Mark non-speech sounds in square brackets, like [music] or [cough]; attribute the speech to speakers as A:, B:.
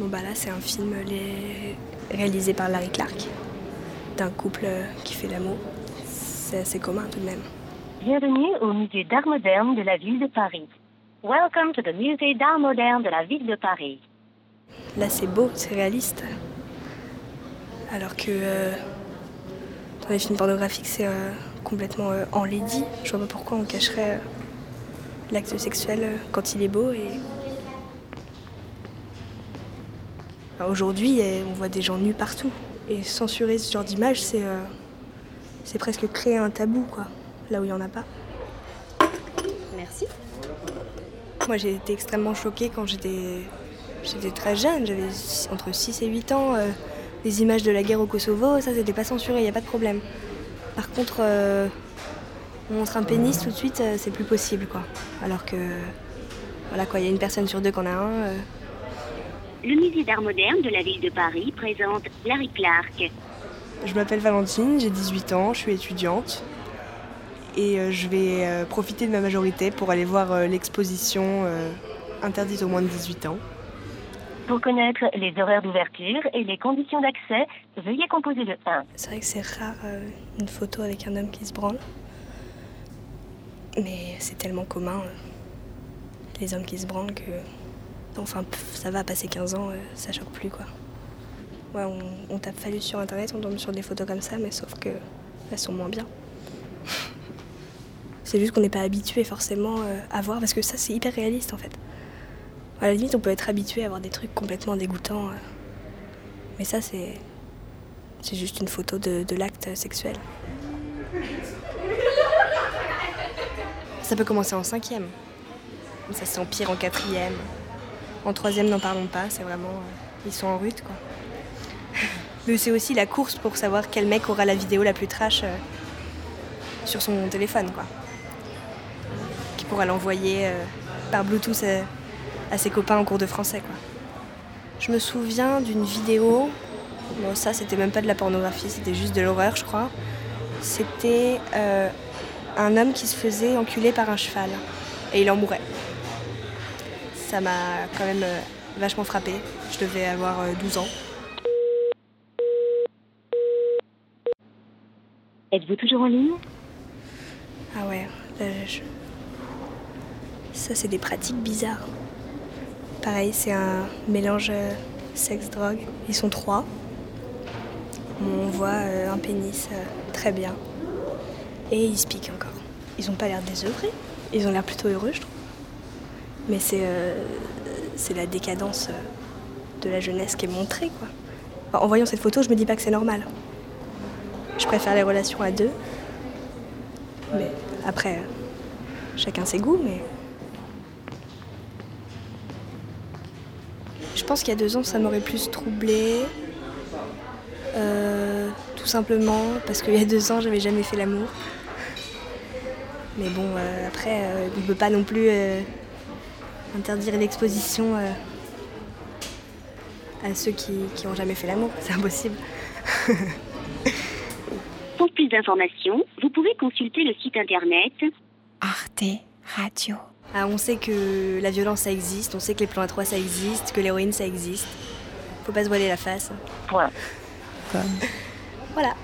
A: Bon bah là c'est un film réalisé par Larry Clark, d'un couple qui fait l'amour. C'est assez commun tout de même.
B: Bienvenue au musée d'art moderne de la ville de Paris. Welcome to the musée d'art moderne de la ville de Paris.
A: Là c'est beau, c'est réaliste. Alors que euh, dans les films pornographiques c'est euh, complètement euh, enlaidi. Je vois pas pourquoi on cacherait l'acte sexuel quand il est beau et Aujourd'hui, on voit des gens nus partout. Et censurer ce genre d'image, c'est euh, c'est presque créer un tabou, quoi, là où il n'y en a pas.
C: Merci.
A: Moi, j'ai été extrêmement choquée quand j'étais très jeune, j'avais entre 6 et 8 ans. Euh, les images de la guerre au Kosovo, ça, c'était pas censuré, il n'y a pas de problème. Par contre, euh, on montre un pénis tout de suite, c'est plus possible, quoi. Alors que, voilà, quoi, il y a une personne sur deux qu'on a un.
B: Le musée d'art moderne de la ville de Paris présente Larry Clark.
A: Je m'appelle Valentine, j'ai 18 ans, je suis étudiante et euh, je vais euh, profiter de ma majorité pour aller voir euh, l'exposition interdite aux moins de 18 ans.
B: Pour connaître les horaires d'ouverture et les conditions d'accès, veuillez composer le 1.
A: C'est vrai que c'est rare une photo avec un homme qui se branle. Mais c'est tellement commun, les hommes qui se branlent, que Enfin, ça va, passer 15 ans, euh, ça choque plus quoi. Ouais, on, tape fallu sur internet, on tombe sur des photos comme ça, mais sauf que elles sont moins bien. [laughs] c'est juste qu'on n'est pas habitué forcément euh, à voir, parce que ça c'est hyper réaliste en fait. À la limite, on peut être habitué à voir des trucs complètement dégoûtants, euh. mais ça c'est c'est juste une photo de, l'acte sexuel. Ça peut commencer en cinquième, ça s'empire en quatrième. En troisième, n'en parlons pas, c'est vraiment. Euh, ils sont en rute, quoi. [laughs] Mais c'est aussi la course pour savoir quel mec aura la vidéo la plus trash euh, sur son téléphone, quoi. Qui pourra l'envoyer euh, par Bluetooth à, ses copains en cours de français, quoi. Je me souviens d'une vidéo. Bon, ça, c'était même pas de la pornographie, c'était juste de l'horreur, je crois. C'était un homme qui se faisait enculer par un cheval. Et il en mourait ça m'a quand même euh, vachement frappé. Je devais avoir 12 euh, ans.
B: Êtes-vous toujours en ligne?
A: Ah ouais, ça c'est des pratiques bizarres. Pareil, c'est un mélange euh, sexe-drogue. Ils sont trois. On voit un pénis très bien. Et ils se piquent encore. Ils ont pas l'air désœuvrés. Ils ont l'air plutôt heureux, je trouve. Mais euh, c'est la décadence euh, de la jeunesse qui est montrée. Quoi. en voyant cette photo, je me dis pas que c'est normal. Je préfère les relations à deux. Mais après, euh, chacun ses goûts, mais. Je pense qu'il y a deux ans, ça m'aurait plus troublé. tout simplement parce qu'il y a deux ans, j'avais jamais fait l'amour. Mais bon, après, on ne peut pas non plus interdire l'exposition euh, à ceux qui n'ont jamais fait l'amour. C'est impossible. [laughs]
B: Pour plus d'informations, vous pouvez consulter le site internet
C: Arte Radio.
A: Ah, on sait que la violence ça existe, on sait que les plans à trois ça existe, que l'héroïne ça existe. Faut pas se voiler la face.
B: Point.
A: Voilà.